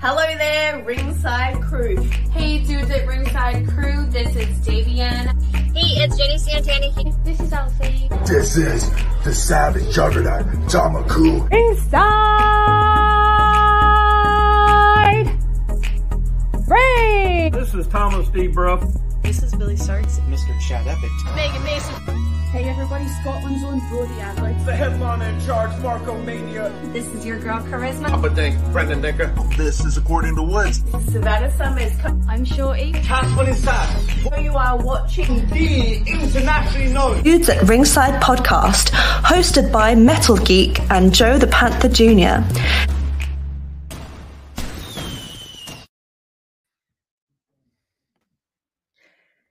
Hello there, Ringside Crew. Hey dudes at Ringside Crew, this is Davian. Hey, it's Jenny Santana. This is Elsie. This is the Savage Juggernaut, Tamaku. Inside Ring. This is Thomas D. Bruff. This is Billy Starks. Mr. Chad Epic. Megan Mason. Hey everybody, Scotland's own Brody Adler. The headliner in charge, Marco Mania. This is your girl Charisma. Upper Dink, Brendan Dicker. This is According to Woods. Savannah Summers. I'm Shorty. Casper inside. You are watching The internationally known. Dudes at Ringside podcast, hosted by Metal Geek and Joe the Panther Jr.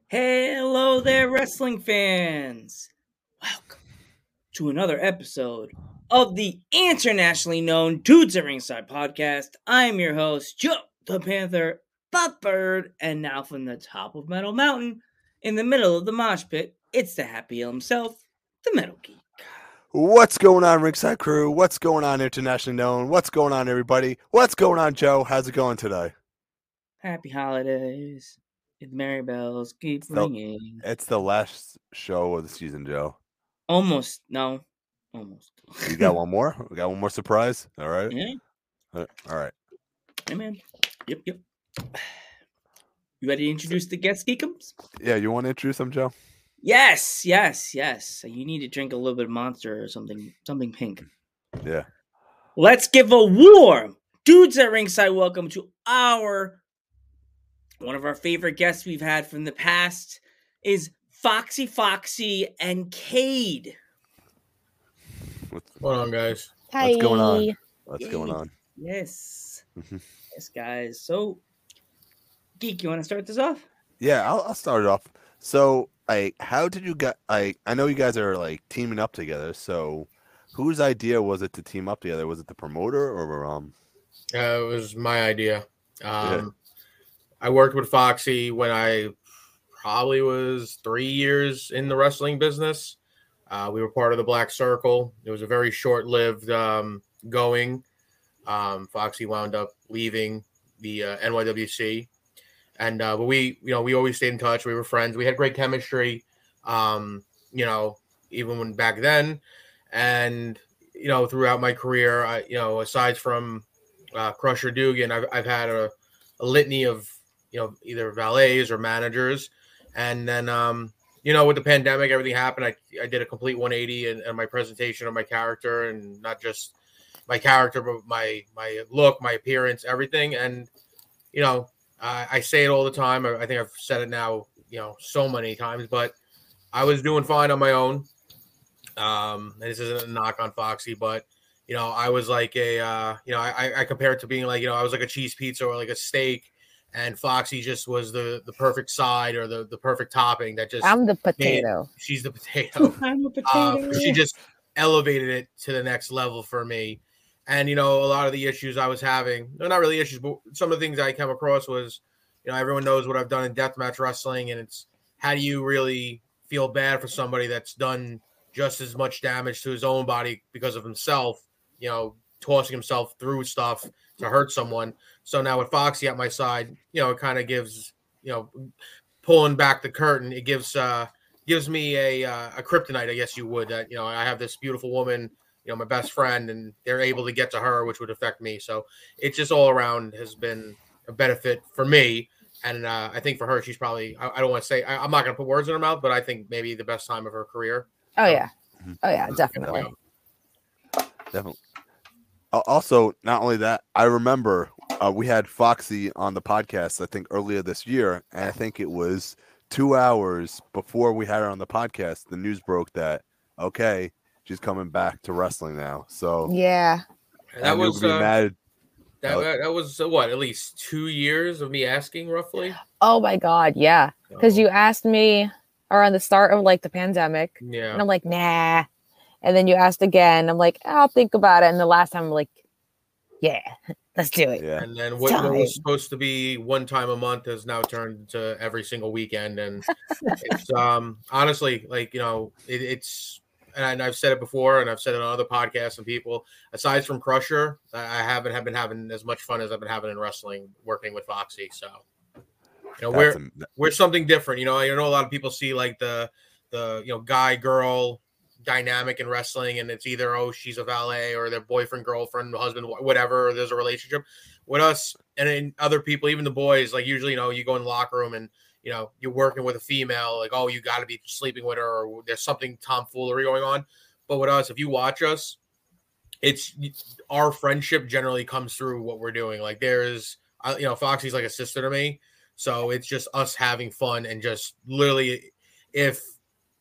Hello there, wrestling fans! Welcome to another episode of the internationally known Dudes at Ringside podcast. I am your host, Joe the Panther, Butt Bird, and now from the top of Metal Mountain, in the middle of the mosh pit, it's the Happy himself, the Metal Geek. What's going on, Ringside Crew? What's going on, internationally known? What's going on, everybody? What's going on, Joe? How's it going today? Happy holidays. The merry bells keep So- ringing. It's the last show of the season, Joe. Almost, no, almost. You got one more? We got one more surprise. All right. Yeah. Uh, All right. Hey man. Yep, yep. You ready to introduce the guest geekums? Yeah, you want to introduce them, Joe? Yes, yes, yes. You need to drink a little bit of monster or something something pink. Yeah. Let's give a warm dudes at ringside welcome to our one of our favorite guests we've had from the past is Foxy Foxy and Cade. What's, What's going on, guys? what's going on? What's going on? Yes. Mhm. yes, guys. So Geek, you want to start this off? Yeah, I'll, I'll start it off. So, like, how did you get? I I know you guys are like teaming up together. So, whose idea was it to team up together? Was it the promoter or um? Uh, it was my idea. Um, Yeah. I worked with Foxy when I probably was three years in the wrestling business. Uh, we were part of the Black Circle. It was a very short-lived um, going. Um, Foxy wound up leaving the uh, NYWC, and uh, but we, you know, we always stayed in touch. We were friends. We had great chemistry. Um, you know, even when back then, and you know, throughout my career, I, you know, aside from uh, Crusher Dugan, I've, I've had a, a litany of, you know, either valets or managers. And then, um, you know, with the pandemic, everything happened. I, I did a complete 180 and, and my presentation of my character and not just my character, but my, my look, my appearance, everything. And, you know, I, I say it all the time. I, I think I've said it now, you know, so many times, but I was doing fine on my own. Um, and this isn't a knock on Foxy, but you know, I was like a, uh, you know, I, I compare it to being like, you know, I was like a cheese pizza or like a steak, and Foxy just was the the perfect side or the the perfect topping that just. I'm the made- potato. she's the potato. I'm a Um, she just elevated it to the next level for me. And you know, a lot of the issues I was having, no, not really issues, but some of the things I came across was, you know, everyone knows what I've done in deathmatch wrestling, and it's how do you really feel bad for somebody that's done just as much damage to his own body because of himself, you know, tossing himself through stuff to hurt someone. So now with Foxy at my side, you know, it kind of gives, you know, pulling back the curtain, it gives uh gives me a uh, a kryptonite, I guess you would. That you know, I have this beautiful woman, you know, my best friend, and they're able to get to her, which would affect me. So it just all around has been a benefit for me, and uh, I think for her, she's probably. I, I don't want to say I, I'm not going to put words in her mouth, but I think maybe the best time of her career. Oh yeah. Oh yeah, definitely. Definitely. Also, not only that, I remember uh, we had Foxy on the podcast. I think earlier this year, and I think it was two hours before we had her on the podcast. The news broke that okay, she's coming back to wrestling now. So Yeah. That was be uh, mad. that, that was uh, what at least two years of me asking roughly. Oh my god, yeah. Because you asked me around the start of like the pandemic, Yeah. and I'm like, nah. And then you asked again. I'm like, I'll think about it. And the last time, I'm like, yeah, let's do it. Yeah. And then what, what was supposed to be one time a month has now turned to every single weekend. And it's um honestly like you know it, it's and I've said it before, and I've said it on other podcasts and people. Aside from Crusher, I I haven't have been having as much fun as I've been having in wrestling, working with Foxy. So, you know, That's we're am- we're something different. You know, I know a lot of people see like the the you know guy girl dynamic in wrestling, and it's either oh she's a valet or their boyfriend, girlfriend, husband, whatever. There's a relationship with us, and then other people, even the boys. Like usually, you know, you go in the locker room and you know you're working with a female, like oh you got to be sleeping with her, or there's something tomfoolery going on. But with us, if you watch us, it's our friendship generally comes through what we're doing. Like there's, you know, Foxy's like a sister to me, so it's just us having fun and just literally, if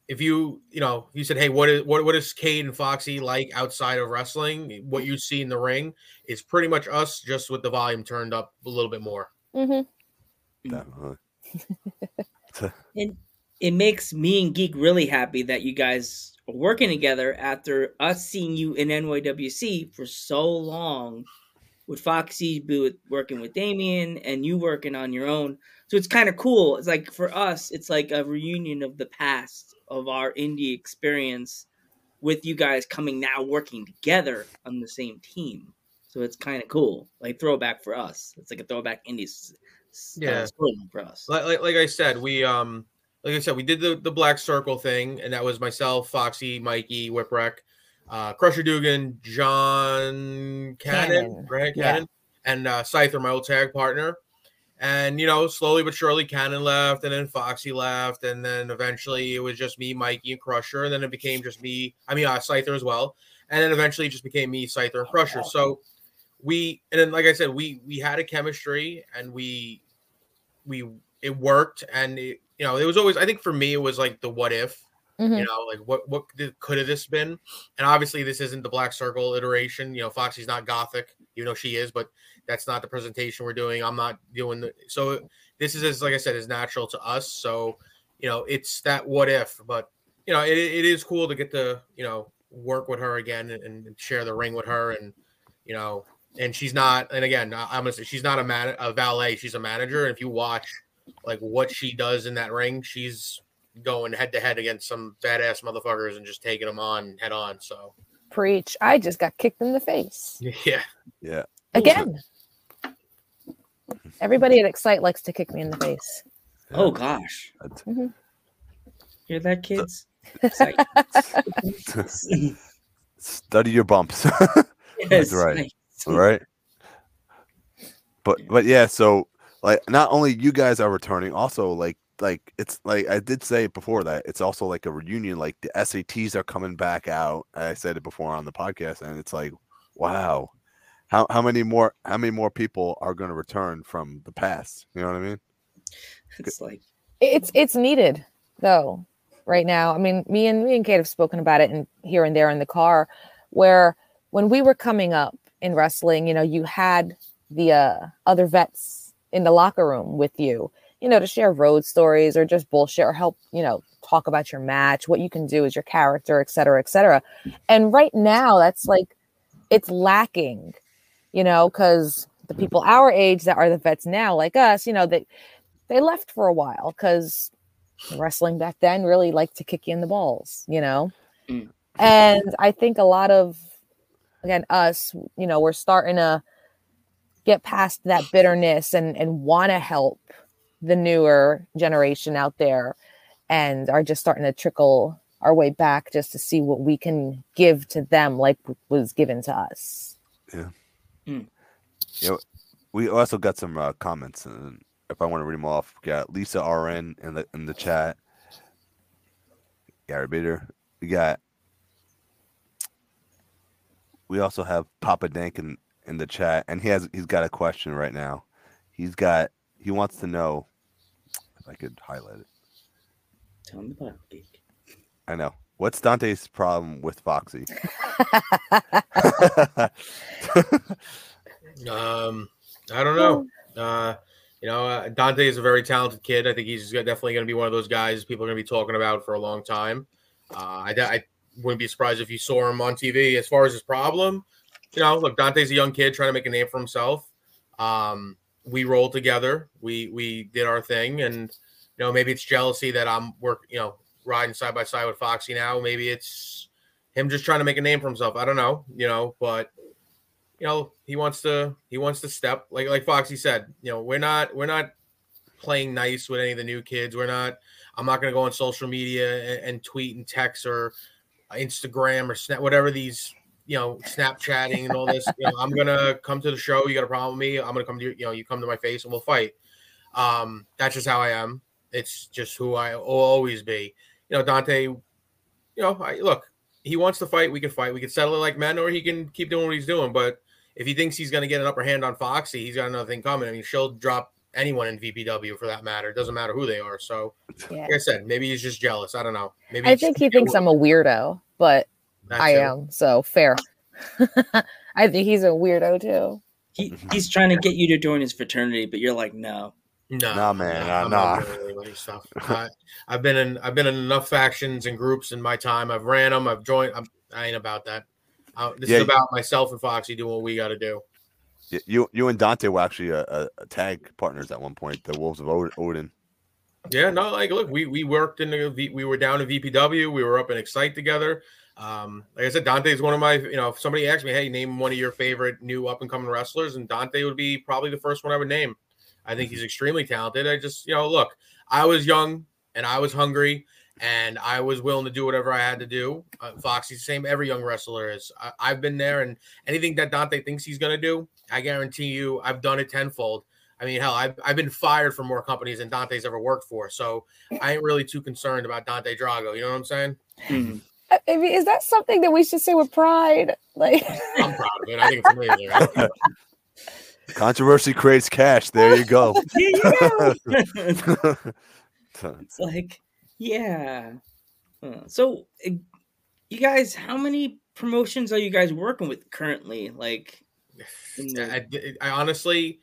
if you you know you said, hey, what is what what is Cade and Foxy like outside of wrestling? What you see in the ring is pretty much us, just with the volume turned up a little bit more. Mm-hmm. Definitely. And it makes me and Geek really happy that you guys are working together after us seeing you in NYWC for so long with Foxy be with, working with Damien and you working on your own. So it's kind of cool. It's like for us, it's like a reunion of the past of our indie experience with you guys coming now working together on the same team. So it's kind of cool. Like throwback for us. It's like a throwback indie s- s- uh, Yeah. storyline for us. like, like, like I said, we um like I said, we did the the black circle thing, and that was myself, Foxy, Mikey, Whipwreck, uh, Crusher Dugan, John Cannon, Cannon, right? yeah. Cannon, and uh, Scyther, my old tag partner. And you know, slowly but surely, Cannon left, and then Foxy left, and then eventually it was just me, Mikey, and Crusher, and then it became just me. I mean, uh, Scyther as well, and then eventually it just became me, Scyther, and Crusher. So we, and then like I said, we we had a chemistry, and we we it worked and it, you know it was always i think for me it was like the what if Mhm. you know like what what could have this been and obviously this isn't the black circle iteration you know foxy's not gothic even though she is but that's not the presentation we're doing. I'm not doing the so this is as like i said is natural to us. So you know it's that what if but you know it, it is cool to get to you know work with her again and, and share the ring with her and you know and she's not and again i'm gonna say she's not a man a valet she's a manager. And if you watch like what she does in that ring she's going head to head against some badass motherfuckers and just taking them on head on. So Preach. I just got kicked in the face yeah Yeah. again. Everybody at Excite likes to kick me in the face. Oh gosh. That's- Mhm. Hear that, kids? Study your bumps. Yes, That's right. nice. All right. But but yeah, so like not only you guys are returning, also like like it's like I did say it before that it's also like a reunion. Like the SATs are coming back out. I said it before on the podcast, and it's like, wow, how how many more how many more people are going to return from the past? You know what I mean? It's like It's it's needed though right now. I mean, me and me and Cade have spoken about it and here and there in the car, where when we were coming up in wrestling, you know, you had the uh, other vets in the locker room with you, you know, to share road stories or just bullshit or help, you know, talk about your match, what you can do as your character, et cetera, et cetera. And right now, that's like it's lacking, you know, because the people our age that are the vets now, like us, you know, that they left for a while because wrestling back then really liked to kick you in the balls, you know? Mm. And I think a lot of, again, us, you know, we're starting to get past that bitterness and, and want to help the newer generation out there and are just starting to trickle our way back just to see what we can give to them like was given to us. You know, we also got some uh, comments, and if I want to read them off, we got Lisa RN in the in the chat. Gary Bader. We got. We also have Papa Dank in, in the chat, and he has he's got a question right now. He's got he wants to know if I could highlight it. tell me about it, geek. I know. What's Dante's problem with Foxy? Um, I don't know. Uh, you know, uh, Dante is a very talented kid. I think he's definitely going to be one of those guys people are going to be talking about for a long time. Uh, I, I wouldn't be surprised if you saw him on TV. As far as his problem, you know, look, Dante's a young kid trying to make a name for himself. Um, we rolled together. We we did our thing, and you know, maybe it's jealousy that I'm work, you know, riding side by side with Foxy now. Maybe it's him just trying to make a name for himself. I don't know, you know, but you know, he wants to he wants to step like like Foxy said, you know, we're not we're not playing nice with any of the new kids. We're not I'm not going to go on social media and, and tweet and text or Instagram or snap whatever these you know Snapchatting and all this. you know, I'm gonna come to the show. You got a problem with me? I'm gonna come to you. you know you come to my face and we'll fight. Um, that's just how I am. It's just who I will always be. You know, Dante. You know, I look. He wants to fight. We can fight. We can settle it like men, or he can keep doing what he's doing. But if he thinks he's going to get an upper hand on Foxy, he's got another thing coming. I mean, she'll drop anyone in VPW for that matter. It doesn't matter who they are. So, Yeah. like I said, maybe he's just jealous. I don't know. Maybe I think he thinks I'm a weirdo, but That I too. am. So fair. I think he's a weirdo too. He, he's trying to get you to join his fraternity, but you're like, no. No, Nah, man, nah, I'm nah. not doing anybody stuff. I, I've been in I've been in enough factions and groups in my time. I've ran them. I've joined. I'm, I ain't about that. Uh, this Yeah. is about myself and Foxy doing what we got to do. You you and Dante were actually a, a, a tag partners at one point, the Wolves of Odin. Yeah, no, like look, we we worked in the V, we were down in VPW. We were up in Excite together. Um, like I said, Dante is one of my. You know, if somebody asked me, "Hey, name one of your favorite new up and coming wrestlers," and Dante would be probably the first one I would name. I think he's extremely talented. I just, you know, look, I was young and I was hungry and I was willing to do whatever I had to do. Uh, Foxy's the same. Every young wrestler is. I, I've been there, and anything that Dante thinks he's going to do, I guarantee you, I've done it tenfold. I mean, hell, I've, I've been fired from more companies than Dante's ever worked for. So I ain't really too concerned about Dante Drago. You know what I'm saying? Mhm. I I mean, is that something that we should say with pride? Like, I'm proud of it. I think it's amazing. I. Controversy creates cash. There you go. Here you it's like, yeah. So, uh, you guys, how many promotions are you guys working with currently? Like, in the- I, I honestly,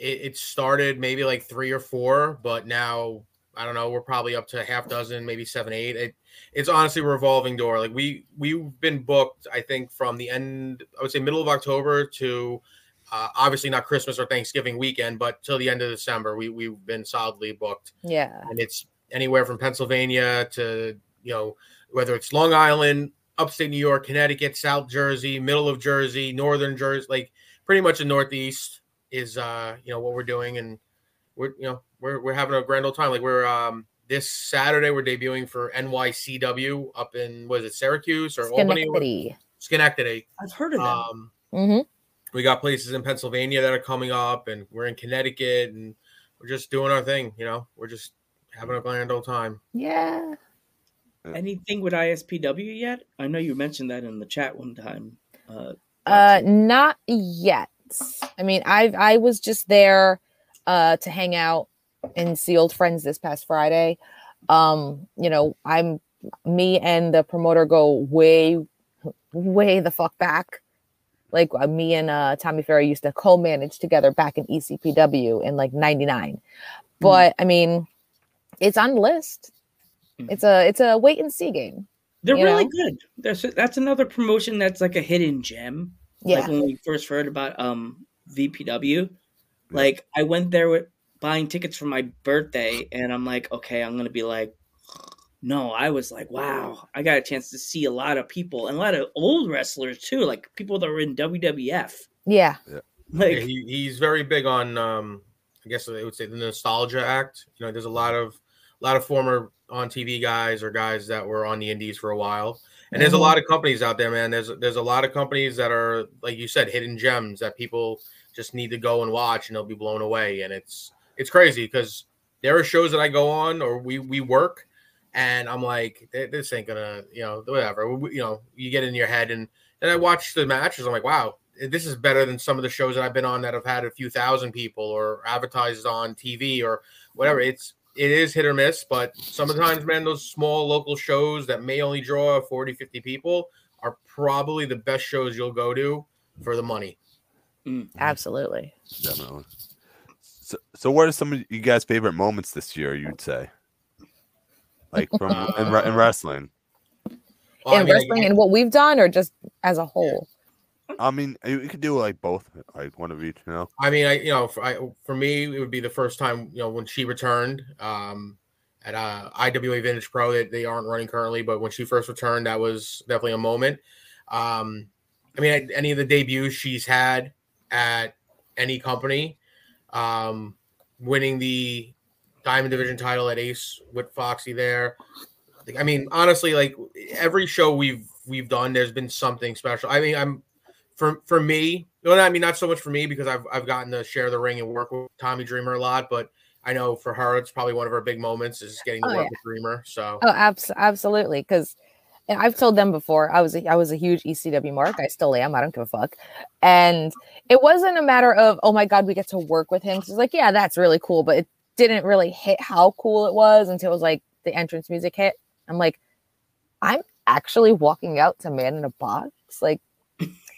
it, it started maybe like three or four, but now I don't know. We're probably up to a half dozen, maybe seven, eight. It, it's honestly a revolving door. Like we we've been booked. I think from the end, I would say middle of October to uh, obviously not Christmas or Thanksgiving weekend, but till the end of December, we we've been solidly booked. yeah. and it's anywhere from Pennsylvania to you know whether it's Long Island, upstate New York, Connecticut, South Jersey, middle of Jersey, northern Jersey, like pretty much the Northeast is uh you know what we're doing, and we're you know we're we're having a grand old time. Like we're um this Saturday we're debuting for NYCW up in was it Syracuse or Albany? Schenectady. Schenectady. I've heard of them. Um, hmm we got places in Pennsylvania that are coming up, and we're in Connecticut, and we're just doing our thing. You know, we're just having a grand old time. Yeah. Anything with ISPW yet? I know you mentioned that in the chat one time. Uh, Uh, not yet. I mean, I I was just there uh to hang out and see old friends this past Friday. Um, you know, I'm me and the promoter go way, way the fuck back. Like uh, me and uh Tommy Ferry used to co-manage together back in ECPW in like '99. But I mean, it's on the list. Mhm. It's a it's a wait and see game. they're really know? good. That's that's another promotion that's like a hidden gem. Yeah. Like when we first heard about um VPW, like I went there with buying tickets for my birthday, and I'm like, okay, I'm gonna be like, no, I was like, wow, I got a chance to see a lot of people and a lot of old wrestlers too, like people that were in WWF. Yeah. Like, Yeah, he, he's very big on um I guess they would say the nostalgia act. You know, there's a lot of a lot of former on TV guys or guys that were on the indies for a while. And there's a Mhm. lot of companies out there, man. There's there's a lot of companies that are like you said, hidden gems that people just need to go and watch and they'll be blown away. And it's it's crazy because there are shows that I go on or we we work and I'm like, this ain't gonna, you know, whatever. We- You know, you get in your head and then I watch the matches. I'm like, wow, this is better than some of the shows that I've been on that have had a few thousand people or advertised on TV or whatever. It's it is hit or miss, but sometimes, man, those small local shows that may only draw 40, 50 people are probably the best shows you'll go to for the money. Mm. Mm. Absolutely. Definitely. So, so what are some of you guys' favorite moments this year? You'd say, like from in, in wrestling. Well, I in mean, I- wrestling and what we've done, or just as a whole. I mean, you could do like both, like one of each. You know. I mean, I you know, for, I, for me, it would be the first time you know when she returned. Um, at uh, IWA Vintage Pro that they aren't running currently, but when she first returned, that was definitely a moment. Um, I mean, any of the debuts she's had at any company, um, winning the Diamond Division title at Ace with Foxy there. I mean, honestly, like every show we've we've done, there's been something special. I mean, I'm for for me. No, I mean not so much for me because I've I've gotten to share the ring and work with Tommy Dreamer a lot, but I know for her, it's probably one of her big moments is getting to Oh, work yeah. with Dreamer. So Oh, abs- absolutely. Because I've told them before, I was a, I was a huge ECW mark. I still am. I don't give a fuck. And it wasn't a matter of oh my god, we get to work with him. It's like yeah, that's really cool, but it didn't really hit how cool it was until it was like the entrance music hit. I'm like, I'm actually walking out to Man in a Box. Like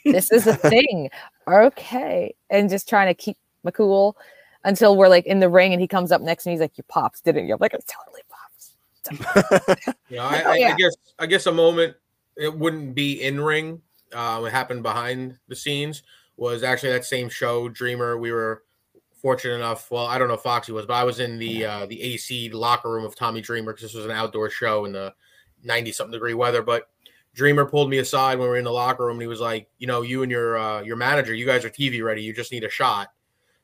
this is a thing. Okay, and just trying to keep my cool until we're like in the ring and he comes up next to me and he's like, "You pops, didn't you?" I'm like, "It's totally pops." you know, I, Oh, I, yeah. I guess I guess a moment it wouldn't be in ring. Uh, it happened behind the scenes. Was actually that same show, Dreamer. We were fortunate enough. Well, I don't know if Foxy was, but I was in the uh, the AC locker room of Tommy Dreamer because this was an outdoor show in the ninety something degree weather. But Dreamer pulled me aside when we were in the locker room and he was like, you know, you and your uh, your manager, you guys are TV ready. You just need a shot.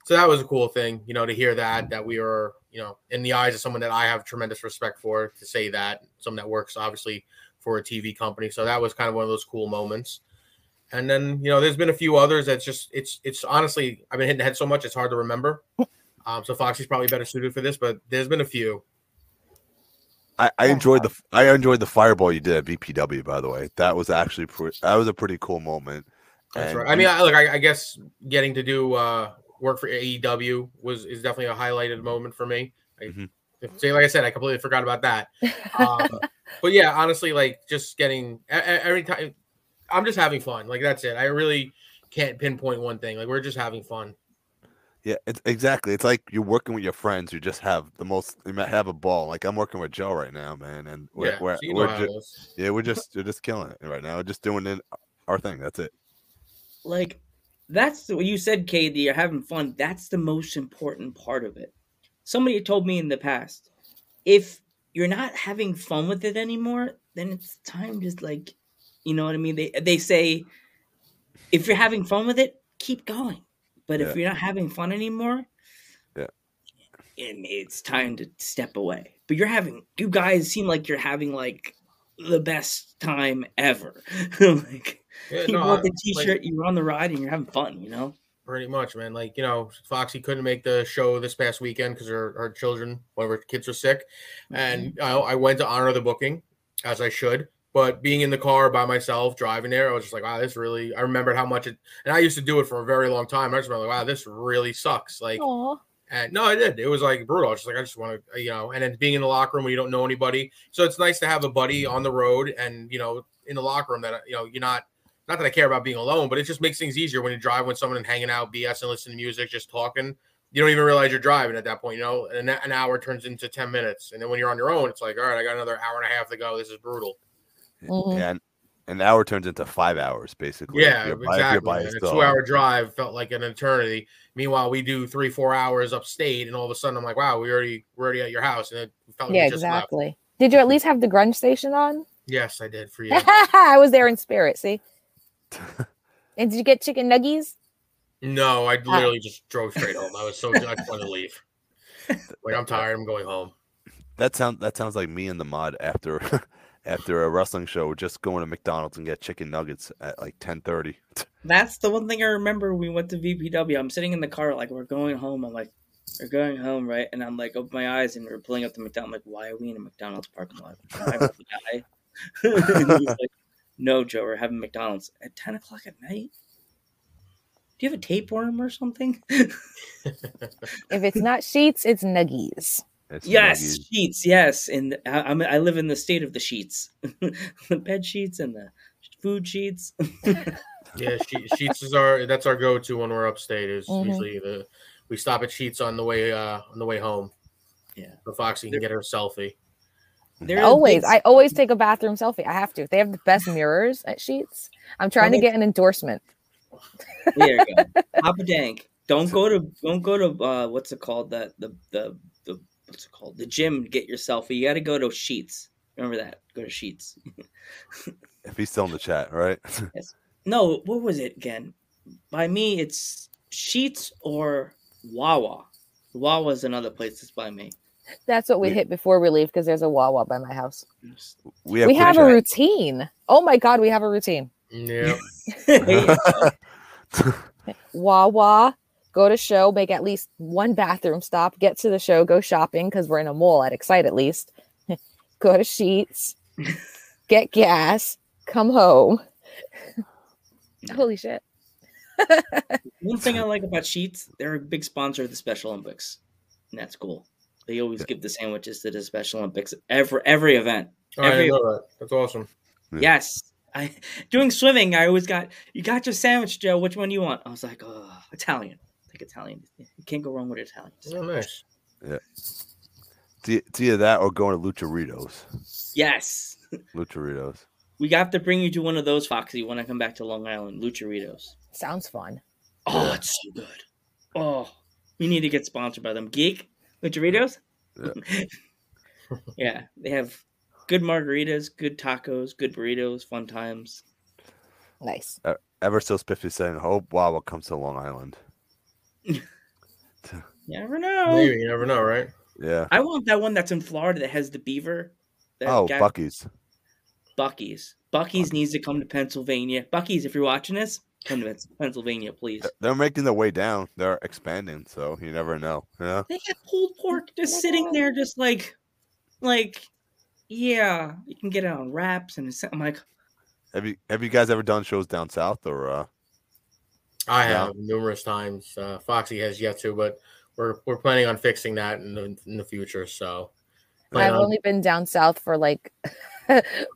So that was a cool thing, you know, to hear that that we were, you know, in the eyes of someone that I have tremendous respect for to say that someone that works obviously for a TV company. So that was kind of one of those cool moments. And then you know, there's been a few others that's just it's it's honestly I've been hitting the head so much it's hard to remember. Um, so Foxy's probably better suited for this, but there's been a few. I, I enjoyed the I enjoyed the fireball you did at VPW. By the way, that was actually pre- that was a pretty cool moment. That's And right. I mean, I, look, I, I guess getting to do uh, work for AEW was is definitely a highlighted moment for me. I, Mhm. if- See, like I said, I completely forgot about that. Um, but yeah, honestly, like just getting every time, I'm just having fun. Like that's it. I really can't pinpoint one thing. Like we're just having fun. Yeah, it's exactly. It's like you're working with your friends who just have the most. You might have a ball. Like I'm working with Joe right now, man, and we're, Yeah, we're, we're ju- yeah, we're just we're just killing it right now. We're just doing it, our thing. That's it. like that's what you said KD you're having fun that's the most important part of it somebody told me in the past if you're not having fun with it anymore then it's time to like you know what i mean they they say if you're having fun with it keep going but Yeah. if you're not having fun anymore Yeah. it, it's time to step away but you're having you guys seem like you're having like the best time ever like Yeah, you no, bought the I- t-shirt, like- you were on the ride, and you're having fun. You know. Pretty much, man. Like you know, Foxy couldn't make the show this past weekend because her her children, one of her kids, were sick, mm-hmm. and I, I went to honor the booking as I should. But being in the car by myself driving there, I was just like, wow, this really. I remembered how much it, and I used to do it for a very long time. I just remember, like, wow, this really sucks. Like, Aw. and no, I did. It was like brutal. I was just like, I just want to, you know, and then being in the locker room when you don't know anybody. So it's nice to have a buddy on the road and, you know, in the locker room that, you know, you're not, not that I care about being alone, but it just makes things easier when you drive with someone and hanging out, BS and listening to music, just talking. You don't even realize you're driving at that point, you know, and an hour turns into 10 minutes. And then when you're on your own, it's like, all right, I got another hour and a half to go. This is brutal. Mhm. And an hour turns into five hours basically. Yeah, by- exactly. by. A two hour drive felt like an eternity. Meanwhile, we do three, four hours upstate, and all of a sudden I'm like, wow, we already we're already at your house. And it felt like Yeah, we just left. exactly. Did you at least have the grunge station on? Yes, I did for you. I was there in spirit. See. and did you get chicken nuggies? no, Ah. I literally just drove straight home. I was so I just wanted to leave. Like I'm tired. I'm going home. That sounds that sounds like me and the mod after after a wrestling show, just going to McDonald's and get chicken nuggets at like ten thirty. That's the one thing I remember. We went to VPW. I'm sitting in the car, like we're going home. I'm like, we're going home, right? And I'm like, open my eyes, and we're pulling up to McDonald's. I'm like, why are we in a McDonald's parking lot? Am I about to die? and he's like, no, Joe, we're having McDonald's at 10 o'clock at night. Do you have a tapeworm or something? If it's not sheets, it's nuggies. Yes, sheets. Yes, and I, I'm, I live in the state of the sheets, the bed sheets and the food sheets. Yeah, she, Sheetz is our that's our go to when we're upstate. Is Mhm. usually the we stop at Sheetz on the way uh on the way home. Yeah, so Foxy can get her selfie. There always, I always take a bathroom selfie. I have to. They have the best mirrors at Sheetz. I'm trying to get an endorsement. There you go. Papa Dank. Don't go to don't go to uh what's it called that the the the what's it called? The gym. Get your selfie. You got to go to Sheetz. Remember that? Go to Sheetz. If he's still in the chat, right? yes. No, what was it again? By me, it's Sheetz or Wawa. Wawa is another place that's by me. That's what we We- hit before we leave because there's a Wawa by my house. We have, we have a quick routine. Oh my god, we have a routine. Yeah. Wawa, go to show, make at least one bathroom stop, get to the show, go shopping because we're in a mall at Excite at least. go to Sheetz, get gas, come home. Holy shit. One thing I like about Sheetz, they're a big sponsor of the Special Olympics, and that's cool. They always give the sandwiches to the Special Olympics every every event. Oh, I Every didn't know that. That's awesome. yes, I doing swimming. I always got you got your sandwich, Joe. Which one do you want? I was like, oh, Italian. Like Italian. You can't go wrong with Italian. Oh, nice. Yeah. It's it's either that or going to Lucharitos. Yes, Lucharitos. we got to bring you to one of those, Foxy, when I come back to Long Island. Lucharitos. Sounds fun. Oh, it's so good. Oh, we need to get sponsored by them. Geek Lucharitos. Yeah. yeah, they have good margaritas, good tacos, good burritos, fun times. Nice. E- Ever so spiffy saying, "Hope Wawa comes to Long Island." You never know. Maybe you never know, right? Yeah. I want that one that's in Florida that has the beaver. That Oh, guy- Buc-ee's. Buc-ee's. Buc-ee's needs to come to Pennsylvania. Buc-ee's, if you're watching this, come to Pennsylvania, please. They're making their way down. They're expanding, so you never know. Yeah. They got pulled pork just sitting there, just like, like, yeah, you can get it on wraps, and it's, I'm like, Have you Have you guys ever done shows down south or? uh I Yeah. have numerous times. Uh, Foxy has yet to, but we're we're planning on fixing that in the in the future. So, I've on- only been down south for like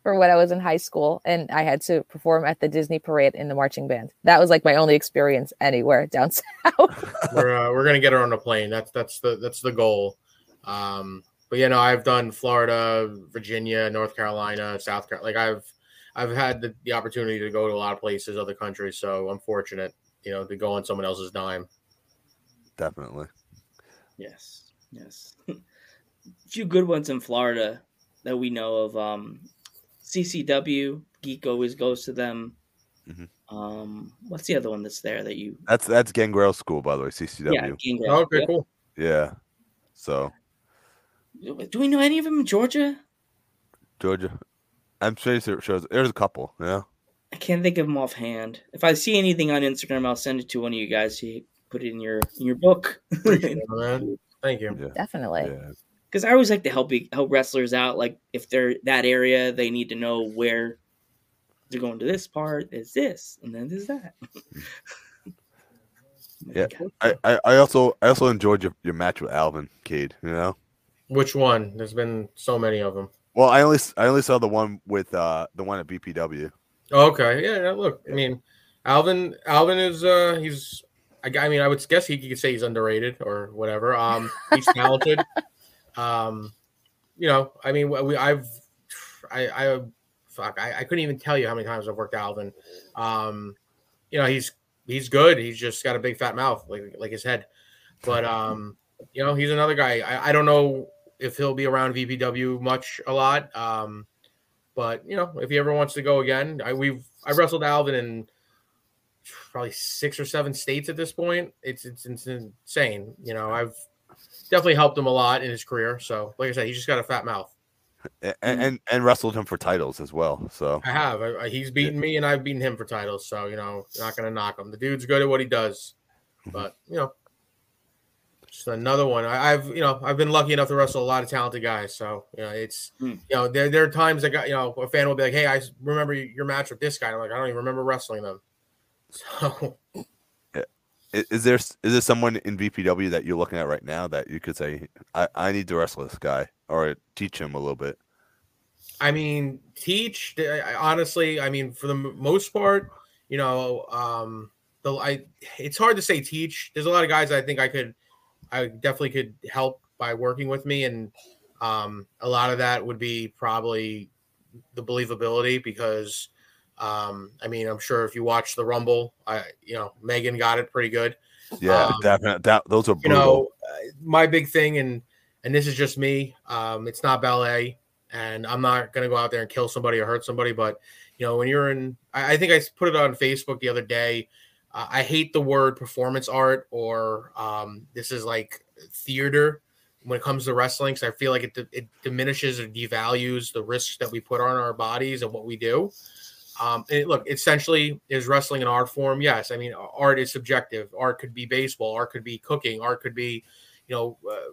for when I was in high school and I had to perform at the Disney parade in the marching band. That was like my only experience anywhere down south. we're uh, we're gonna get her on a plane. That's that's the that's the goal. Um, but you know, I've done Florida, Virginia, North Carolina, South Carolina. Like I've I've had the, the opportunity to go to a lot of places, other countries. So I'm fortunate, you know, to go on someone else's dime. Definitely. yes, yes. A few good ones in Florida that we know of. Um, CCW, Geek always goes to them. Mhm. Um, what's the other one that's there that you? That's that's Gangrel School, by the way. CCW. Yeah, Gangrel. Oh, okay, Yep. cool. Yeah. So Do we know any of them in Georgia? Georgia, I'm sure there's there's a couple. Yeah. I can't think of them offhand. If I see anything on Instagram, I'll send it to one of you guys. So you put it in your in your book. It. Thank you. Yeah. Definitely. Yeah. because I always like to help help wrestlers out. Like if they're that area, they need to know where they're going to this part. Is this and then there's that. Yeah. I, I, I also I also enjoyed your, your match with Alvin Cade. You know. Which one? There's been so many of them. Well, I only I only saw the one with uh the one at VPW. Okay, yeah. Look, I mean, Alvin. Alvin is uh he's. I, I mean, I would guess he could say he's underrated or whatever. Um, he's talented. um, you know, I mean, we I've I I fuck I, I couldn't even tell you how many times I've worked Alvin. Um, you know, he's he's good. He's just got a big fat mouth like like his head. But um, you know, he's another guy. I, I don't know if he'll be around VPW much a lot. Um, but you know, if he ever wants to go again, I we've I wrestled Alvin in probably six or seven states at this point. It's it's, it's insane. You know, I've definitely helped him a lot in his career. So, like I said, he's just got a fat mouth. And, and and wrestled him for titles as well. So I have. I, I- he's beaten me, and I've beaten him for titles. So you know, not gonna knock him. The dude's good at what he does. Mm-hmm. But you know, just another one. I, I've you know I've been lucky enough to wrestle a lot of talented guys. So you know, it's Hmm. you know there there are times that got you know a fan will be like, hey, I remember your match with this guy. And I'm like, I don't even remember wrestling them. So is there is there someone in VPW that you're looking at right now that you could say I, I need to wrestle this guy or teach him a little bit? I mean, teach. I- I- Honestly, I mean, for the most part, you know, um, the I. It's hard to say teach. There's a lot of guys I think I could, I definitely could help by working with me, and um, a lot of that would be probably the believability because, um, I mean, I'm sure if you watch the Rumble, I, you know, Megan got it pretty good. Yeah, Um, definitely. That those are you know, uh, my big thing, and and this is just me. Um, it's not ballet, and I'm not gonna go out there and kill somebody or hurt somebody. But you know, when you're in, I, I think I put it on Facebook the other day. Uh, I hate the word performance art or um, this is like theater when it comes to wrestling. So I feel like it, it diminishes or devalues the risks that we put on our bodies and what we do. Um, and look, essentially, is wrestling an art form? Yes. I mean, art is subjective. Art could be baseball. Art could be cooking. Art could be, you know, uh,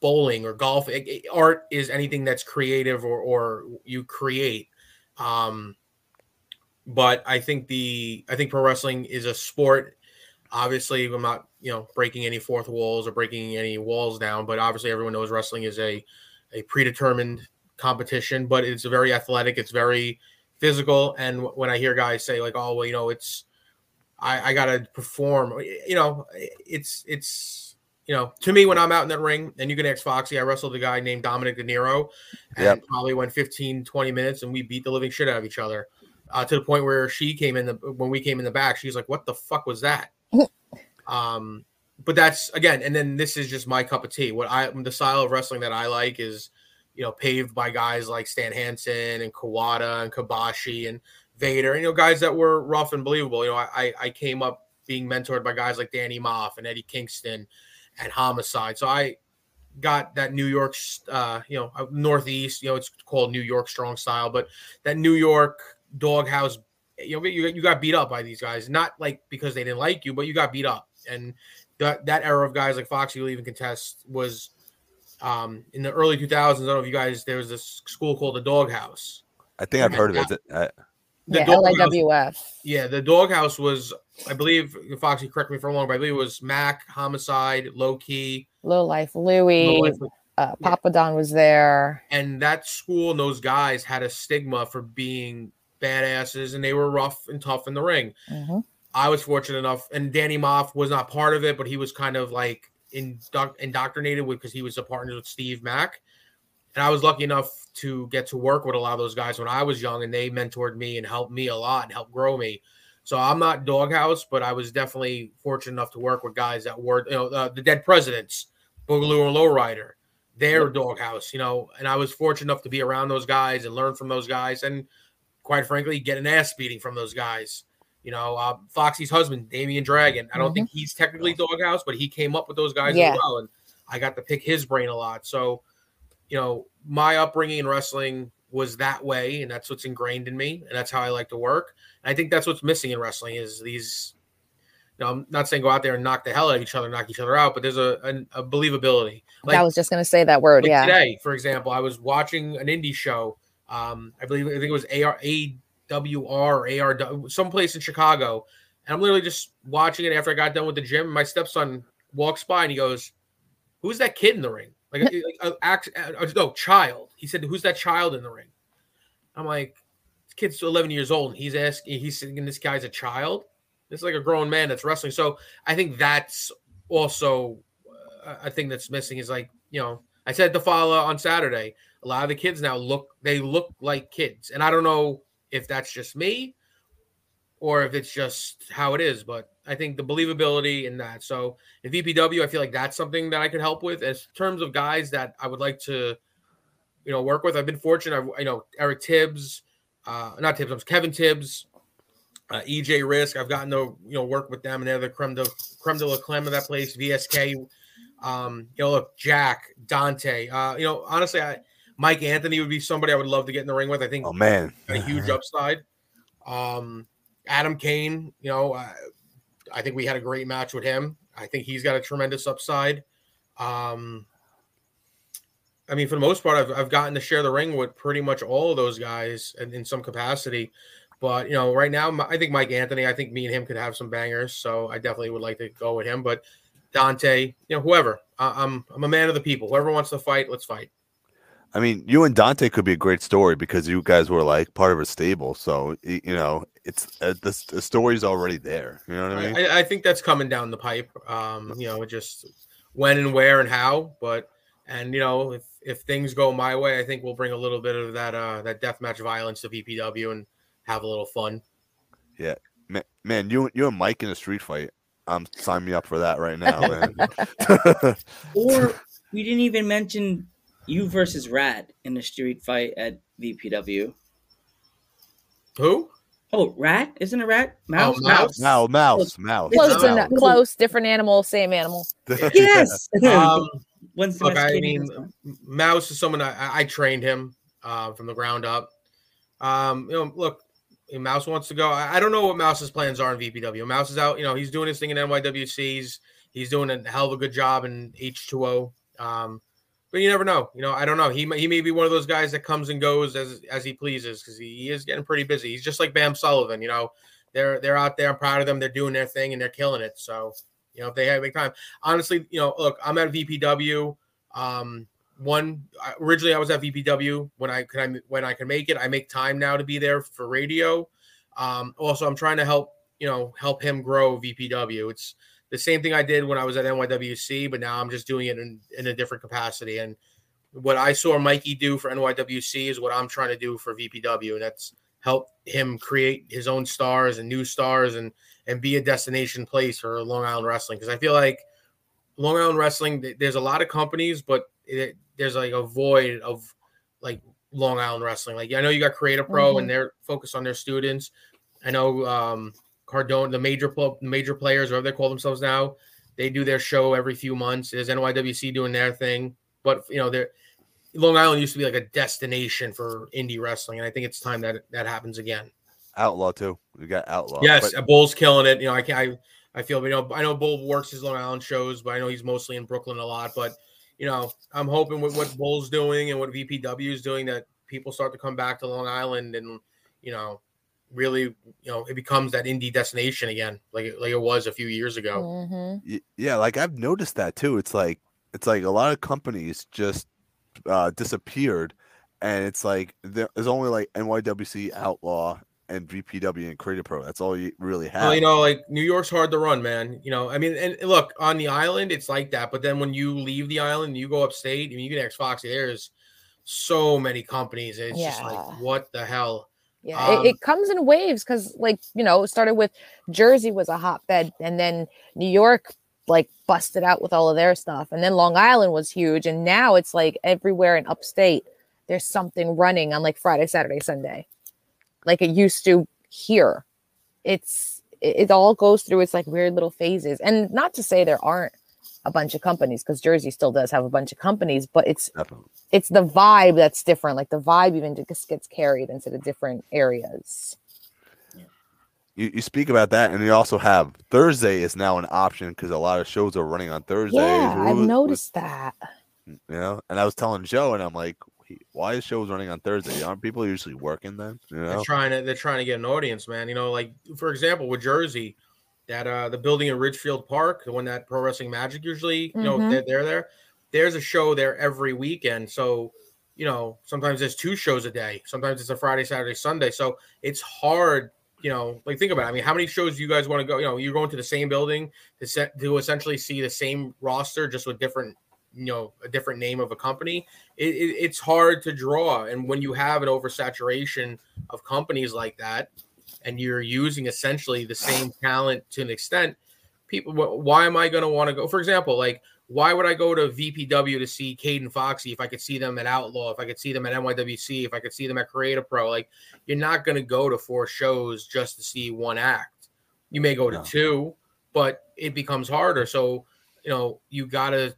bowling or golf. It, it, art is anything that's creative or, or you create. Um, but I think the I think pro wrestling is a sport. Obviously, I'm not you know breaking any fourth walls or breaking any walls down, but obviously everyone knows wrestling is a a predetermined competition, but it's very athletic. It's very physical. And when I hear guys say like, "Oh, well, you know, it's I, I got to perform," you know, it's it's you know, to me when I'm out in that ring, and you can ask Foxy, I wrestled a guy named Dominic De Niro, and Yep. probably went 15, 20 minutes, and we beat the living shit out of each other uh, to the point where she came in the when we came in the back, she's like, "What the fuck was that?" um, but that's again, and then this is just my cup of tea. What I the style of wrestling that I like is, you know, paved by guys like Stan Hansen and Kawada and Kobashi and Vader, and you know, guys that were rough and believable. You know, I I came up being mentored by guys like Danny Maff and Eddie Kingston and Homicide, so I got that New York, uh, you know, Northeast. You know, it's called New York Strong Style, but that New York doghouse. You know, you, you got beat up by these guys, not like because they didn't like you, but you got beat up. And that that era of guys like Foxy will even contest was um, in the early 2000s. I don't know if you guys there was this school called the Doghouse. I think I've heard of it. Uh, The Yeah, Doghouse- LAWF. Yeah, the Doghouse was, I believe, Foxy, correct me if I'm wrong, but I believe it was Mack, Homicide, Low Ki, Low Life Louie. Life- uh, Papa Don was there. and that school and those guys had a stigma for being badasses, and they were rough and tough in the ring. Mhm. I was fortunate enough, and Danny Maff was not part of it, but he was kind of like induct, indoctrinated with because he was a partner with Steve Mack. And I was lucky enough to get to work with a lot of those guys when I was young, and they mentored me and helped me a lot and helped grow me. So I'm not doghouse, but I was definitely fortunate enough to work with guys that were, you know, uh, the Dead Presidents, Boogaloo and Lowrider, their doghouse, you know. And I was fortunate enough to be around those guys and learn from those guys, and quite frankly, get an ass beating from those guys. You know, uh, Foxy's husband, Damian Dragon. I don't think he's technically doghouse, but he came up with those guys Yeah. as well, and I got to pick his brain a lot. So, you know, my upbringing in wrestling was that way, and that's what's ingrained in me, and that's how I like to work. And I think that's what's missing in wrestling is these. You know, I'm not saying go out there and knock the hell out of each other, knock each other out, but there's a, a, a believability. I was just going to say that word. Like yeah. today, for example, I was watching an indie show. Um, I believe I think it was AR, AWR or AR, someplace in Chicago. And I'm literally just watching it after I got done with the gym. And my stepson walks by and he goes, "Who's that kid in the ring?" Like, like uh, act, uh, no child. He said, "Who's that child in the ring?" I'm like, "This kid's 11 years old." And he's asking, he's thinking this guy's a child. This is like a grown man that's wrestling. So I think that's also uh, a thing that's missing. Is like you know, I said to follow on Saturday. A lot of the kids now look they look like kids, and I don't know if that's just me or if it's just how it is. But I think the believability in that. So in VPW, I feel like that's something that I could help with. As terms of guys that I would like to, you know, work with. I've been fortunate. I've, you know, Eric Tibbs, uh, not Tibbs, I'm Kevin Tibbs, uh, EJ Risk. I've gotten to you know work with them, and they're the creme de creme de la creme of that place. VSK. Um, you know, look, Jack, Dante. Uh, you know, honestly, I Mike Anthony would be somebody I would love to get in the ring with. I think oh man, a huge upside. Um, Adam Kane, you know, uh, I think we had a great match with him. I think he's got a tremendous upside. Um, I mean, for the most part, I've, I've gotten to share the ring with pretty much all of those guys in, in some capacity. But you know, right now, I think Mike Anthony. I think me and him could have some bangers. So I definitely would like to go with him. But Dante, you know, whoever. I, I'm I'm a man of the people. Whoever wants to fight, let's fight. I mean, you and Dante could be a great story because you guys were like part of a stable. So you know, it's uh, the, the story's already there. You know what I mean? I, I think that's coming down the pipe. Um, you know, just when and where and how. But and you know, if if things go my way, I think we'll bring a little bit of that uh that deathmatch violence to VPW and have a little fun. Yeah, man, man, you you and Mike in a street fight. Um, sign me up for that right now, man. Or We didn't even mention you versus Rat in the street fight at VPW. Who? Oh, Rat? Isn't it Rat? Mouse? Oh, Mouse. No, mouse, mouse. Close mouse. enough. Close. Different animal. Same animal. Yes. Um, One's look, I mean. Mouse is someone I, I- I trained him uh, from the ground up. Um, you know, look, if Mouse wants to go. I, don't know what Mouse's plans are in VPW. Mouse is out. You know, he's doing his thing in NYWCs. He's doing a hell of a good job in H2O. Um, but you never know. You know, I don't know. He he may be one of those guys that comes and goes as as he pleases because he, he is getting pretty busy. He's just like Bam Sullivan. You know, they're they're out there. I'm proud of them. They're doing their thing and they're killing it. So you know, if they have a big time, honestly, you know, look, I'm at VPW. Um, one originally I was at VPW when I could I when I can make it. I make time now to be there for radio. Um, also, I'm trying to help you know help him grow VPW. It's the same thing I did when I was at NYWC, but now I'm just doing it in, in a different capacity. And what I saw Mikey do for NYWC is what I'm trying to do for VPW, and that's help him create his own stars and new stars and and be a destination place for Long Island wrestling. Because I feel like Long Island wrestling, there's a lot of companies, but it, there's like a void of like Long Island wrestling. Like I know you got Creative Pro, Mhm. and they're focused on their students. I know um, Cardone, the major pl- major players, whatever they call themselves now, they do their show every few months. There's NYWC doing their thing, but you know, they're Long Island used to be like a destination for indie wrestling, and I think it's time that that happens again. Outlaw too. We got outlaw. Yes, but- Bull's killing it. You know, I can I I feel you know I know Bull works his Long Island shows, but I know he's mostly in Brooklyn a lot. But you know, I'm hoping with what Bull's doing and what VPW is doing that people start to come back to Long Island and you know really you know it becomes that indie destination again, like it, like it was a few years ago. Mm-hmm. Yeah like i've noticed that too it's like it's like a lot of companies just uh disappeared and it's like there's only like nywc outlaw and vpw and creative pro that's all you really have Well, you know, like New York's hard to run, man. You know, I mean, and look on the island, it's like that. But then when you leave the island, you go upstate. I mean, you can ask Foxy. There's so many companies. It's just like, what the hell? Yeah, Um, it, it comes in waves because, like, you know, it started with Jersey was a hotbed, and then New York like busted out with all of their stuff, and then Long Island was huge, and now it's like everywhere in upstate there's something running on like Friday, Saturday, Sunday, like it used to here. It's it, it all goes through its like weird little phases, and not to say there aren't a bunch of companies because Jersey still does have a bunch of companies, but it's Definitely. it's the vibe that's different. Like the vibe even just gets carried into the different areas. you, you speak about that and you also have thursday is now an option because a lot of shows are running on thursdays Yeah, I've noticed that. Mm, you know and i was telling joe and i'm like "Wait, why is shows running on thursday aren't people usually working then you They're trying to they're trying to get an audience, man. You know, like for example, with Jersey, that uh the building in Ridgefield Park, the one that Pro Wrestling Magic usually, you know, Mhm. they're, they're there. There's a show there every weekend. So, you know, sometimes there's two shows a day. Sometimes it's a Friday, Saturday, Sunday. So it's hard, you know, like think about it. I mean, how many shows do you guys want to go? You know, you're going to the same building to set to essentially see the same roster just with different you know a different name of a company it, it, it's hard to draw. And when you have an oversaturation of companies like that and you're using essentially the same talent to an extent people why am i going to want to go for example like why would i go to vpw to see Caden foxy if i could see them at outlaw if i could see them at nywc if i could see them at creative pro? Like you're not going to go to four shows just to see one act. You may go to No. two but it becomes harder. So you know you gotta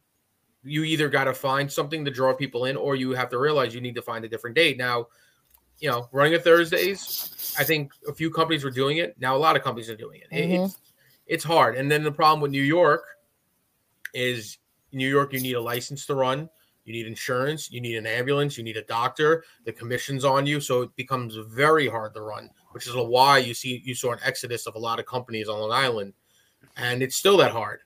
you either got to find something to draw people in or you have to realize you need to find a different date. Now you know running it thursdays i think a few companies were doing it. Now a lot of companies are doing it. Mhm. it's it's hard. And then the problem with new york is new york you need a license to run. You need insurance. You need an ambulance. You need a doctor. The commission's on you. So it becomes very hard to run which is why you see you saw an exodus of a lot of companies on long island. And it's still that hard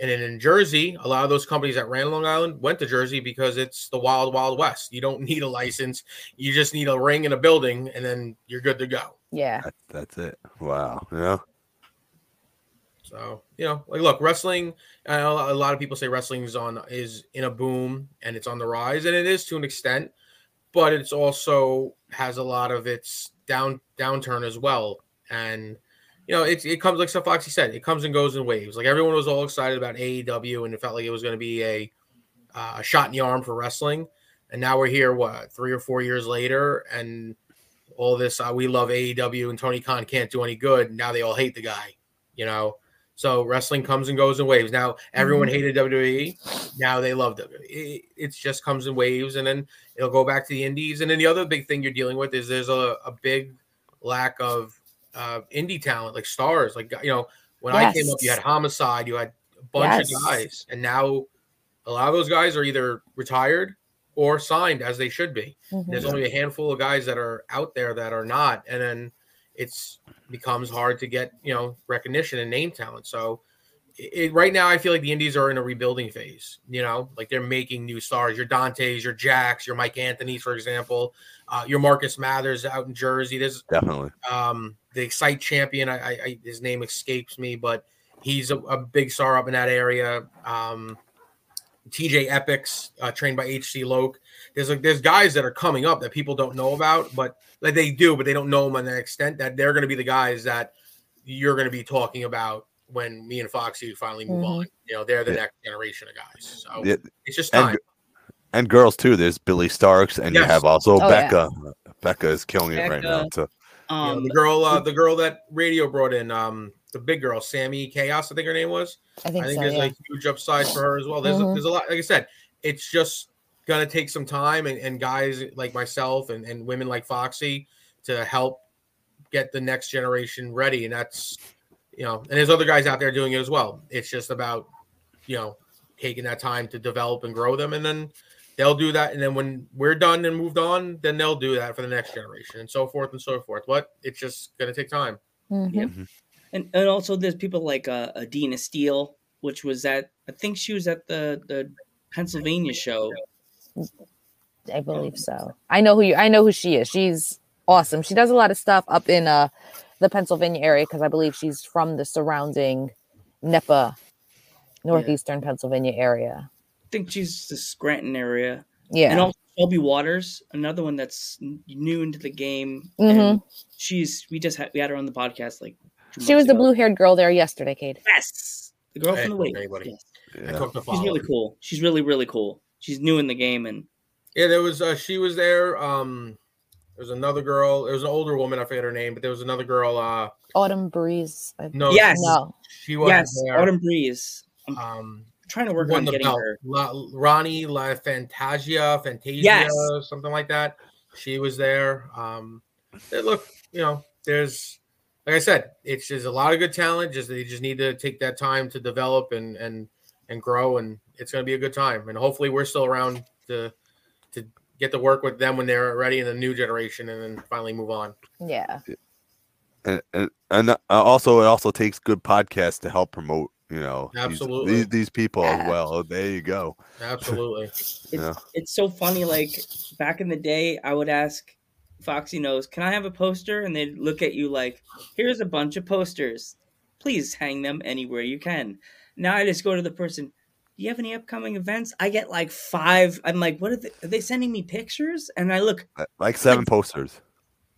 and then in Jersey, a lot of those companies that ran Long Island went to Jersey because it's the wild, wild west. You don't need a license. You just need a ring in a building, and then you're good to go. Yeah. That, that's it. Wow. Yeah. So you know, like look, wrestling. Uh, I know a lot of people say wrestling is on is in a boom and it's on the rise, and it is to an extent, but it's also has a lot of its down downturn as well. And you know, it, it comes like so Foxy said, it comes and goes in waves. Like everyone was all excited about AEW, and it felt like it was going to be a uh, a shot in the arm for wrestling, and now we're here. What three or four years later, and all this uh, we love AEW and Tony Khan can't do any good. Now they all hate the guy, you know. So wrestling comes and goes in waves. Now everyone Mhm. hated WWE. Now they love WWE. It, it just comes in waves, and then it'll go back to the indies. And then the other big thing you're dealing with is there's a, a big lack of uh, indie talent, like stars. Like you know, when I came up, you had Homicide, you had a bunch Yes. of guys, and now a lot of those guys are either retired or signed as they should be. Mhm. There's only a handful of guys that are out there that are not, and then it's becomes hard to get you know recognition and name talent. So it, right now, I feel like the Indies are in a rebuilding phase. You know, like they're making new stars. Your Dantes, your Jacks, your Mike Anthony's, for example, uh, your Marcus Mathers out in Jersey. There's Definitely. um, the Excite champion. I, I, I his name escapes me, but he's a, a big star up in that area. Um, TJ Epics, uh, trained by HC Loke. There's like there's guys that are coming up that people don't know about, but like they do, but they don't know them on the extent that they're going to be the guys that you're going to be talking about when me and Foxy finally move Mhm. on. You know, they're the Yeah. next generation of guys. So Yeah, it's just and time. and girls too. There's Billie Starkz, and you have also Oh, yeah. Becca. Becca is killing it right now. Becca. So You know, Um, the girl, uh, the girl that radio brought in, um, the big girl, Sammy Chaos, I think her name was. I think, I think so. there's Yeah. a huge upside for her as well. There's, a, Mhm. there's a lot, like I said, it's just gonna take some time and, and guys like myself and, and women like Foxy to help get the next generation ready. And that's you know, and there's other guys out there doing it as well. It's just about you know taking that time to develop and grow them, and then they'll do that. And then when we're done and moved on, then they'll do that for the next generation, and so forth and so forth. But it's just gonna take time. Mhm. and and also there's people like uh, Adina Steele, which was at I think she was at the the Pennsylvania show. I believe so. I know who you. I know who she is. She's awesome. She does a lot of stuff up in uh the Pennsylvania area because I believe she's from the surrounding NEPA, northeastern Pennsylvania area. I think she's the Scranton area. Yeah. And also Shelby Waters, another one that's new into the game. Mhm. And she's we just had we had her on the podcast like She was months the blue haired girl there yesterday, Cade. Yes, the girl Hey, from the wake. anybody. Yes. Yeah. She's really cool. She's really really cool. She's new in the game and Yeah, there was uh she was there. Um there was another girl, there was an older woman, I forget her name, but there was another girl, uh Autumn Breeze. No Yes. No. she was yes, there. Autumn Breeze. I'm um trying to work on the getting belt. her. La, Ronnie La Fantasia, Fantasia, Yes. something like that. She was there. Um they look, you know, there's like I said, it's just a lot of good talent. Just they just need to take that time to develop and and and grow, and it's going to be a good time. And hopefully, we're still around to to get to work with them when they're ready in the new generation, and then finally move on. Yeah. and and, and uh, also it also takes good podcasts to help promote you know these- Absolutely. these, these people as Yeah. well Oh, there you go Absolutely. It's, Yeah. it's so funny. Like back in the day, I would ask Foxy knows, "Can I have a poster?" And they'd look at you like, "Here's a bunch of posters. Please hang them anywhere you can." Now I just go to the person. Do you have any upcoming events? I get like five. I'm like, what are they? Are they sending me pictures? And I look. Like seven posters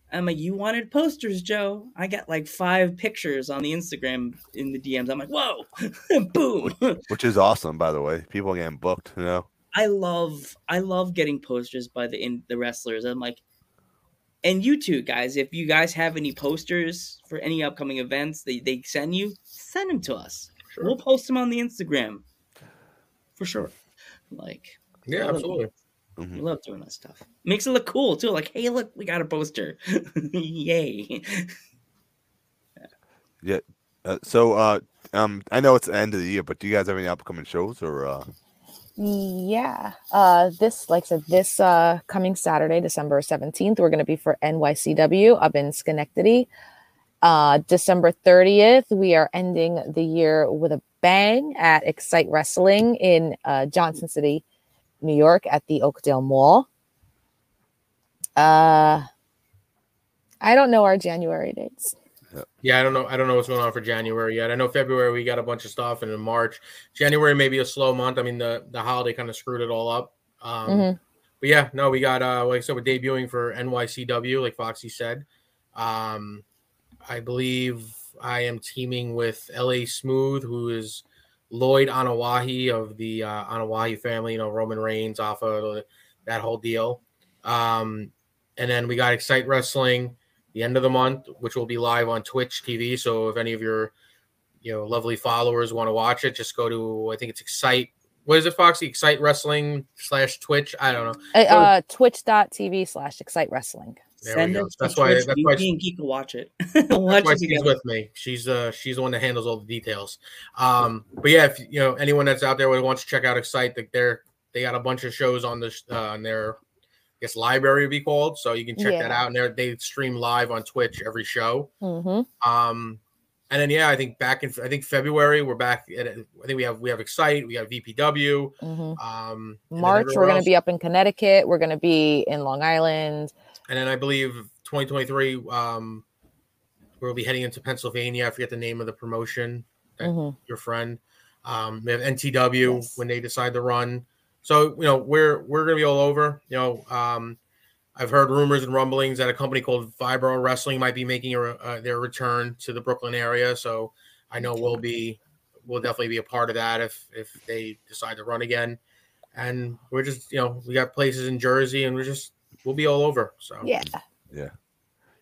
I'm like, you wanted posters, Joe. I got like five pictures on the Instagram in the DMs. I'm like, whoa, boom. which is awesome by the way people are getting booked you know I love I love getting posters by the in the wrestlers. I'm like, and you too, guys. If you guys have any posters for any upcoming events they they send you, send them to us. Sure. We'll post them on the Instagram for sure. Like, Yeah, I love- absolutely. We Mhm. love doing that stuff. Makes it look cool too. Like, hey, look, we got a poster. Yay! yeah uh, so uh um i know it's the end of the year but do you guys have any upcoming shows or uh Yeah. Uh this like I said, this uh coming Saturday, December 17th, we're gonna be for NYCW up in Schenectady. Uh December 30th, we are ending the year with a bang at Excite Wrestling in uh Johnson City, New York at the Oakdale Mall. Uh I don't know our January dates. Yeah, I don't know. I don't know what's going on for January yet. I know February we got a bunch of stuff, and in March, January may be a slow month. I mean, the the holiday kind of screwed it all up. Um, Mhm. But yeah, no, we got uh, like I said, we're debuting for NYCW, like Foxy said. Um, I believe I am teaming with LA Smooth, who is Lloyd Anoa'i of the uh, Anoa'i family, you know, Roman Reigns, Alpha, that whole deal. Um, and then we got Excite Wrestling the end of the month, which will be live on Twitch TV. So if any of your you know lovely followers want to watch it, just go to I think it's Excite. What is it, Foxy? Excite Wrestling slash Twitch. I don't know. Uh, uh, Twitch.tv slash Excite Wrestling. There Send we go. us That's why. Twitch, That's you why. and Geek will watch it. That's why it she's with me. She's uh she's the one that handles all the details. Um, but yeah, if you know anyone that's out there that wants to check out Excite, that they're they got a bunch of shows on this uh, on their I guess library would be called, so you can check that out. And they they stream live on Twitch every show. Mm-hmm. Um, and then yeah, I think back in I think February we're back. At, I think we have we have Excite, we have VPW. Mm-hmm. Um, March, we're everywhere going else. to be up in Connecticut. We're going to be in Long Island. And then I believe 2023 um, we'll be heading into Pennsylvania. I forget the name of the promotion. that Mhm. Your friend. Um, we have NTW when they decide to run. So you know we're we're gonna be all over. You know, um, I've heard rumors and rumblings that a company called Vibro Wrestling might be making a, uh, their return to the Brooklyn area. So I know we'll be we'll definitely be a part of that if if they decide to run again. And we're just you know we got places in Jersey and we're just we'll be all over. So Yeah. Yeah.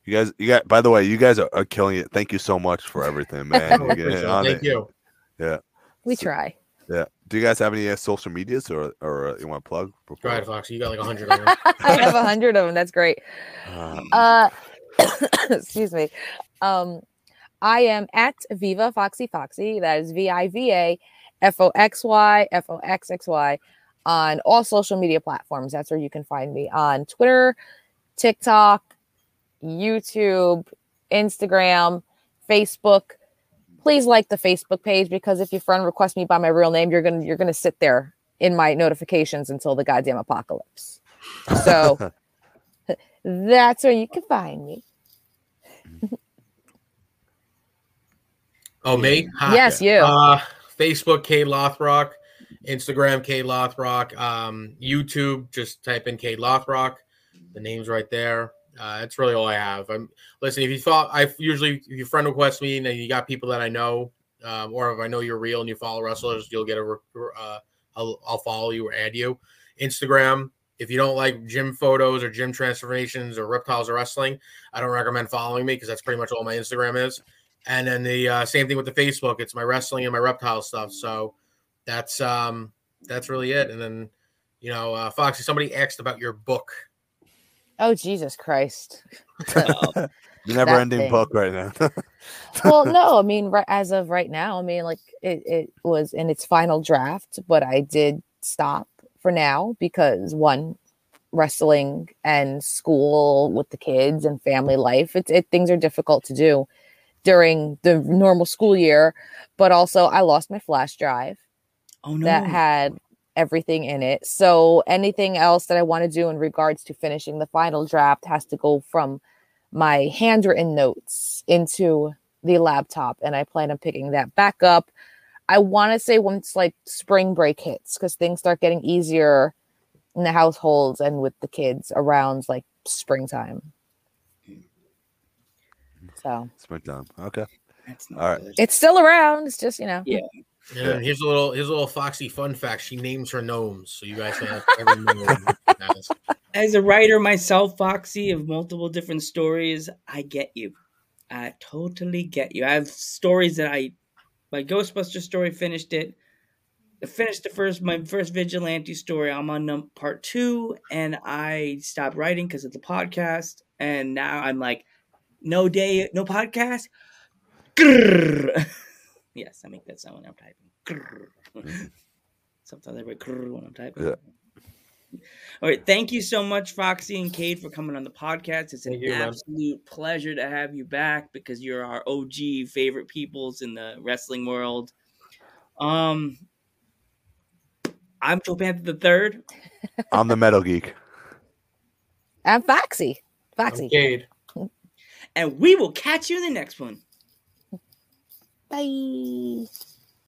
You guys, you got. By the way, you guys are, are killing it. Thank you so much for everything, man. You're getting appreciate it. on Thank it. you. Yeah. We try. Yeah. Do you guys have any uh, social medias or or uh, you want to plug? Go ahead, Foxy. You got like a hundred. of them. I have a hundred of them. That's great. Um, Uh, excuse me. Um, I am at Viva Foxy Foxy. That is V I V A F O X Y F O X X Y on all social media platforms. That's where you can find me on Twitter, TikTok, YouTube, Instagram, Facebook. Please like the Facebook page because if your friend requests me by my real name, you're gonna you're gonna sit there in my notifications until the goddamn apocalypse. So that's where you can find me. Oh, me? Hi. Yes, you. Uh, Facebook, Cade Lothrock. Instagram, Cade Lothrock. Um, YouTube, just type in Cade Lothrock. The name's right there. Uh, that's really all I have. I'm listen. If you thought I usually, if your friend requests me and you got people that I know, um, or if I know you're real and you follow wrestlers, you'll get a. Uh, I'll, I'll follow you or add you. Instagram. If you don't like gym photos or gym transformations or reptiles or wrestling, I don't recommend following me because that's pretty much all my Instagram is. And then the uh, same thing with the Facebook. It's my wrestling and my reptile stuff. So that's um that's really it. And then you know, uh, Foxy, somebody asked about your book. Oh Jesus Christ! the never ending thing. book right now. well, no, I mean, right, as of right now, I mean, like it, it was in its final draft, but I did stop for now because one, wrestling and school with the kids and family life, it, it things are difficult to do during the normal school year. But also, I lost my flash drive Oh no. that had everything in it. So anything else that I want to do in regards to finishing the final draft has to go from my handwritten notes into the laptop and I plan on picking that back up. I want to say once like spring break hits cuz things start getting easier in the households and with the kids around like springtime. Mm. So, Springtime. Okay. That's All right. it's still around. It's just, you know. Yeah. And then here's a little here's a little Foxy fun fact. She names her gnomes, so you guys can have every gnome. As a writer myself, Foxy, of multiple different stories, I get you. I totally get you. I have stories that I, my Ghostbuster story finished it. I finished the first, my first vigilante story. I'm on num- part two, and I stopped writing because of the podcast. And now I'm like, no day, no podcast. Grrr. yes, I make that sound when I'm typing. Grrr. Sometimes I write grrr when I'm typing. Yeah. All right. Thank you so much, Foxy and Cade, for coming on the podcast. It's an Thank you, man. absolute pleasure to have you back because you're our OG favorite peoples in the wrestling world. Um, I'm Joe Panther the third. I'm the metal geek. I'm Foxy. Foxy. Cade. And we will catch you in the next one. Bye.